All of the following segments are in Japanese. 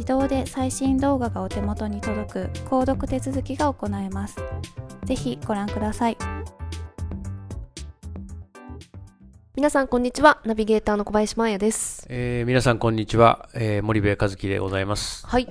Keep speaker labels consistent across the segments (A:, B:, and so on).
A: 自動で最新動画がお手元に届く購読手続きが行えます。ぜひご覧ください。
B: 皆さんこんにちは。ナビゲーターの小林真彩です。
C: えー、皆さんこんにちは、えー、森部和樹でございます。
B: はい。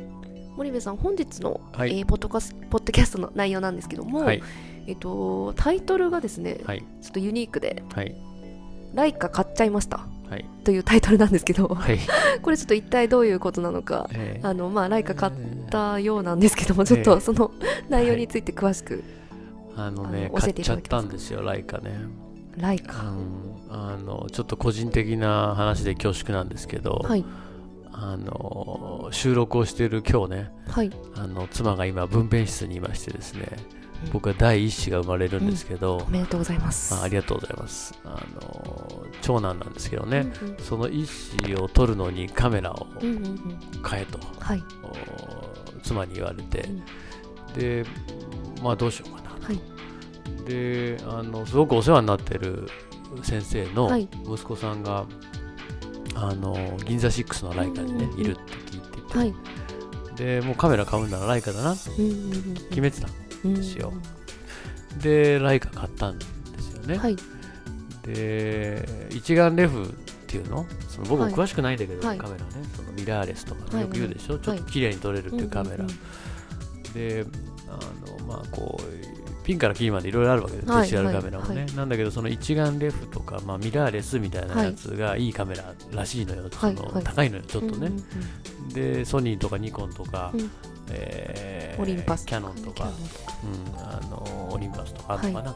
B: 森部さん本日の、
C: はい。
B: えーポッドカスポッドキャストの内容なんですけども、
C: はい、
B: えっとタイトルがですね、
C: はい、
B: ちょっとユニークで
C: はい、「
B: ライカ買っちゃいました
C: はい、」
B: というタイトルなんですけど
C: はい、
B: これちょっと一体どういうことなのか
C: えー
B: あのまあライカ買ったようなんですけどもちょっ
C: ええ
B: とその内容について詳しく、
C: あのね
B: あの教え
C: 買ってちゃっ
B: いただけますか？
C: たんですよ、ライカね。
B: ライカ、
C: うん、あのちょっと個人的な話で恐縮なんですけど、
B: はい。
C: あの収録をしている今日ね、
B: はい。
C: あの妻が今分娩室にいましてですね、僕は第一子が生まれるんですけど、
B: おめでとうございます。
C: あありがとうございます。あの長男なんですけどね、
B: うん
C: その一子を撮るのにカメラを
B: うんうんうん。うん
C: 買えと。
B: はい。
C: お妻に言われて、
B: うん。
C: でまあどうしようかなと、
B: はい。
C: であのすごくお世話になってる先生の
B: はい。
C: 息子さんが、あの銀座6のライカにね、
B: うんうんうん
C: いるって聞いてて、
B: はい。
C: でもうカメラ買うんならライカだなって
B: うんうんうん
C: 決めてた
B: うん
C: ですよでライカ買ったんですよね、
B: はい。
C: で一眼レフっていうの？その僕も
B: はい。
C: 詳しくないんだけど、
B: はい。
C: カメラね。そのミラーレスとか
B: はい。
C: よく言うでしょ、ちょっと綺麗に撮れるっていうカメラ、であのまあこうピンからキーまでいろいろあるわけです、
B: はい。
C: デジタルカメラもね、
B: はい。
C: なんだけどその一眼レフとか、まあ、ミラーレスみたいなやつがいいカメラらしいのよ、その
B: はい。はい
C: 高いのよちょっとね、でソニーとかニコンとか、
B: うん
C: えー
B: オリンパス
C: キャノンとか、うん、あのオリンパスとかあるのかな、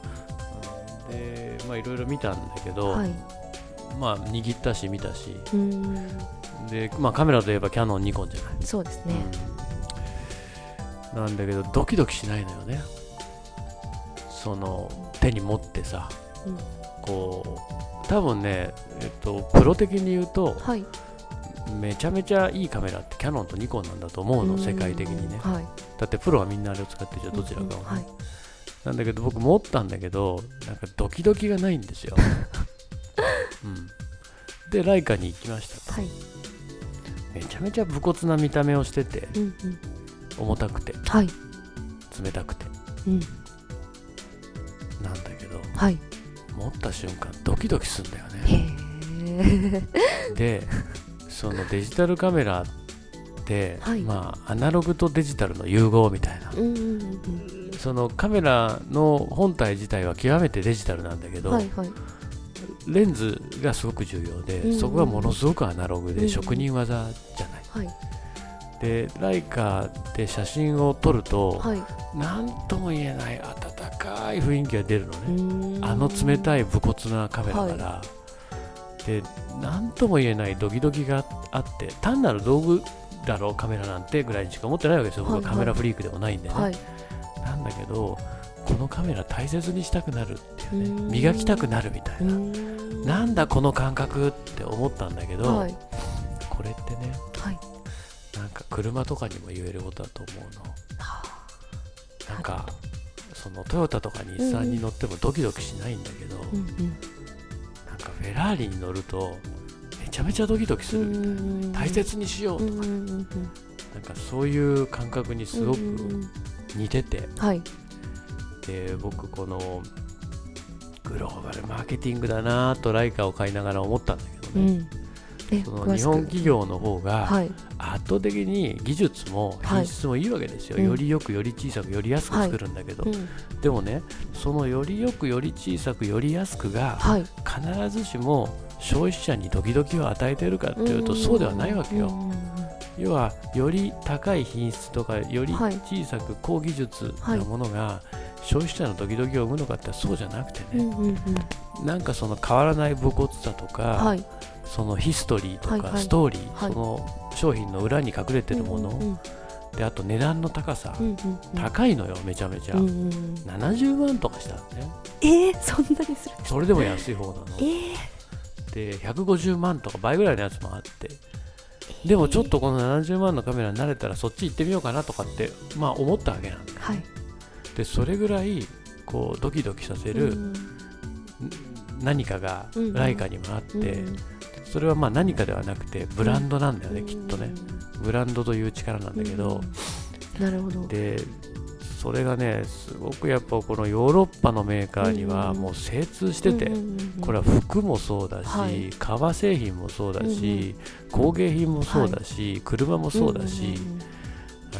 C: うん。でまあいろいろ見たんだけど、
B: はい。
C: まあ握ったし見たし。
B: うん。
C: で、まあ、カメラといえばキャノンニコンじゃない。
B: そうですね。
C: うん。なんだけどドキドキしないのよね。その手に持ってさ。
B: うん。
C: こう多分ね、えっと、プロ的に言うと
B: はい
C: めちゃめちゃいいカメラってキャノンとニコンなんだと思うの世界的にね。
B: はい。
C: だってプロはみんなあれを使ってるじゃんどちらかをね、
B: はい。
C: なんだけど僕持ったんだけどなんかドキドキがないんですよ、うん、でライカに行きましたと。
B: はい。
C: めちゃめちゃ武骨な見た目をしてて
B: うんうん。
C: 重たくて
B: はい。
C: 冷たくて。
B: うん。
C: なんだけど
B: はい。
C: 持った瞬間ドキドキするんだよね。で そのデジタルカメラって、
B: はい。
C: まあアナログとデジタルの融合みたいな。
B: うんうんうん
C: そのカメラの本体自体は極めてデジタルなんだけど、
B: うんはいはい。
C: レンズがすごく重要で、
B: うんうん
C: そこがものすごくアナログで職人技じゃない、
B: はい。
C: でライカで写真を撮ると、
B: はい。
C: なんとも言えない温かい雰囲気が出るのね、あの冷
B: い
C: たい武骨なカメラから、でなんとも言えないドキドキがあって単なる道具だろうカメラなんてぐらいにしか思ってないわけですよ、僕
B: はいはい。
C: はカメラフリークでもないんでね、
B: はい。
C: なんだけどこのカメラ大切にしたくなるっていうね磨きたくなるみたいな、
B: な
C: なんだこの感覚って思ったんだけど、
B: はい。
C: これってね
B: はい。
C: なんか車とかにも言えることだと思うの。なんかそのトヨタとか日産に乗ってもドキドキしないんだけど、
B: うんうん
C: かフェラーリに乗るとめちゃめちゃドキドキするみたいな、大切にしようとか、なんかそういう感覚にすごく似てて、
B: はい。
C: で僕このグローバルマーケティングだなとライカを買いながら思ったんだけどね、
B: うん。え
C: その日本企業の方が
B: はい。
C: 圧倒的に技術も品質もいいわけですよ、
B: はい。
C: よりよくより小さくより安く作るんだけど、
B: うん。
C: でもねそのよりよくより小さくより安くが
B: はい。
C: 必ずしも消費者にドキドキを与えているかっていうとそうではないわけよ、要はより高い品質とかより
B: はい。
C: 小さく高技術なものが消費者のドキドキを生むのかってそうじゃなくてね、
B: うんうんうん。
C: なんかその変わらない武骨さとか、
B: はい。
C: そのヒストリーとか
B: はいはい。
C: ストーリー、
B: はい。
C: その商品の裏に隠れてるもの、
B: うんうん
C: であと値段の高さ、
B: うんうんうん。
C: 高いのよめちゃめちゃ、
B: うんうんうん。
C: 70万とかしたのね。
B: えー、そんなにする？
C: それでも安い方なの。
B: えー、
C: で150万とか倍ぐらいのやつもあって。でもちょっとこの70万のカメラに慣れたらそっち行ってみようかなとかってまあ思ったわけなんだ
B: はい
C: でそれぐらいこうドキドキさせる
B: うん。
C: 何かがライカにもあって、
B: うん
C: それはまあ何かではなくてブランドなんだよね、
B: うん
C: きっとね。ブランドという力なんだけど、
B: なるほど。
C: でそれがねすごくやっぱこのヨーロッパのメーカーには
B: うん
C: もう精通してて、これは服もそうだし、
B: はい。
C: 革製品もそうだ
B: うん
C: し、工芸品もそうだし、車もそうだし、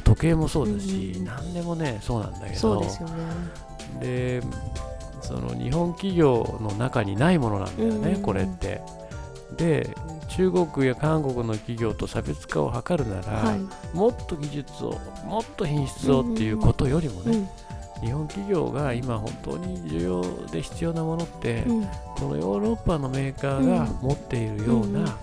C: 時計もそうだし、何でもねそうなんだけど
B: そうですよね。
C: でその日本企業の中にないものなんだよね、これって。で中国や韓国の企業と差別化を図るなら、
B: はい。
C: もっと技術をもっと品質をっていうことよりもね、日本企業が今本当に重要で必要なものって、
B: うん。
C: このヨーロッパのメーカーが持っているような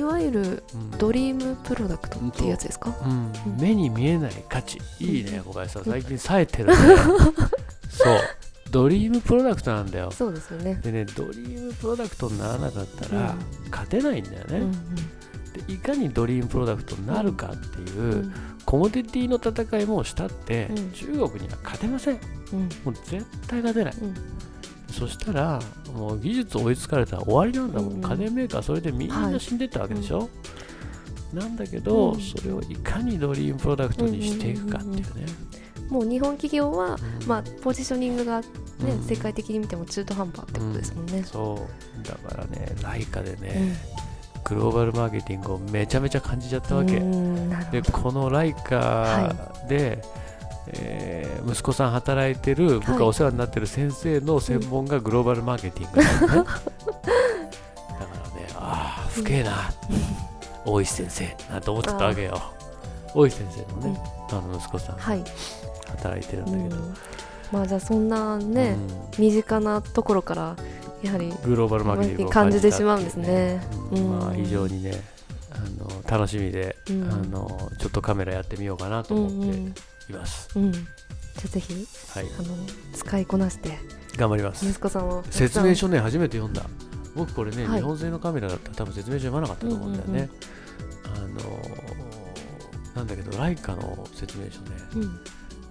B: いわゆる
C: うん。
B: dream productっていうやつですか？
C: うん。
B: うん。
C: 目に見えない価値。いいね
B: うん。
C: 小林さん。最近冴えてるね。そう。 dream product なんだよ。
B: そうですよね。
C: でね dream product にならなかったら
B: うん。
C: 勝てないんだよね、
B: うんうん。
C: でいかに dream product になるかっていう、
B: うん。
C: コモディティの戦いもしたって、
B: うん。
C: 中国には勝てません。
B: うん。
C: もう絶対勝てない。
B: うん。
C: そしたらもう技術追いつかれたら終わりなんだもん、
B: うん。
C: 家電メーカーそれでみん
B: は
C: ない死んでったわけでしょ、なんだけど、
B: うん。
C: それをいかにドリームプロダクトにしていくかっていうね、
B: もう日本企業は
C: うん。
B: まあポジショニングがね
C: うん。
B: 世界的に見ても中途半端ってことですもんね。
C: そう。だからねライカで
B: う
C: ね、
B: ん。
C: グローバルマーケティングをめちゃめちゃ感じちゃったわけ、で
B: ど。
C: このライカで、えー息子さん働いてる僕がお世話になってる先生の専門がグローバルマーケティングなのね、だからねああ不敬な、大石先生なんて思ってたわけよ。大石先生のね、あの息子さん
B: はい。
C: 働いてるんだけど、
B: うん。まあじゃあそんなね
C: うん。
B: 身近なところからやはり
C: グローバルマーケティングを
B: 感じて
C: た
B: しまうんですね。うん。
C: うん。まあ非常にねあの楽しみで、
B: うん。
C: あのちょっとカメラやってみようかなと
B: うん
C: 思って。
B: うん
C: います、
B: うん。じゃあぜひ
C: はい。
B: あの使いこなして。
C: 頑張ります。
B: 息子さんを。
C: 説明書ね初めて読んだ。僕これね、
B: はい。
C: 日本製のカメラだったら多分説明書読まなかったと思うんだよね、あのなんだけどライカの説明書ね
B: うん。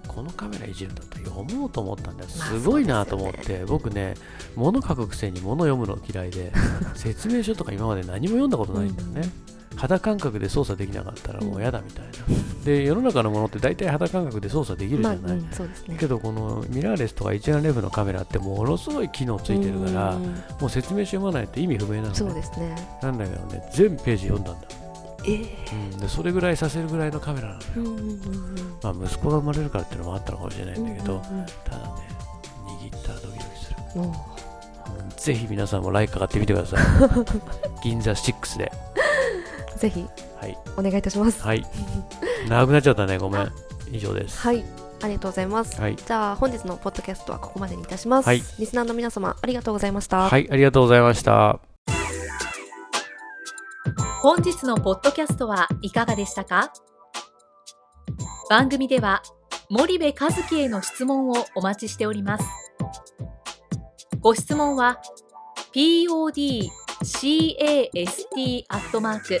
C: このカメラいじるんだったら読もうと思ったんだよ。
B: まあ
C: すごいなと
B: そうですよね。
C: 思って、僕ね物書くくせに物読むの嫌いで 説明書とか今まで何も読んだことないんだよね、肌感覚で操作できなかったらもう嫌だみたいな、で世の中のものって大体肌感覚で操作できるじ
B: まあ
C: ゃない、
B: うんそうですね。
C: けどこのミラーレスとか一眼レフのカメラってものすごい機能ついてるから、
B: うん。
C: もう説明書読まないと意味不明なの
B: そう
C: ね
B: ですね。
C: なんだけどね全ページ読んだんだ、
B: ええ。
C: うん、でそれぐらいさせるぐらいのカメラなのよ、
B: うんうんうんうん。
C: まあ息子が生まれるからっていうのもあったのかもしれないんだけど、
B: うんうん
C: ただね握ったらドキドキする、う。ん。ぜひ皆さんもライカ買ってみてください。銀座6で
B: ぜひ
C: はい。
B: お願いいたします。
C: はい。長くなっちゃったねごめん。以上です。
B: はい、ありがとうございます。
C: はい。
B: じゃあ本日のポッドキャストはここまでにいたします。
C: はい。
B: リスナーの皆様ありがとうございました。
C: はいありがとうございました。
D: 本日のポッドキャストはいかがでしたか？番組では森部和樹への質問をお待ちしております。ご質問は podcast アットマーク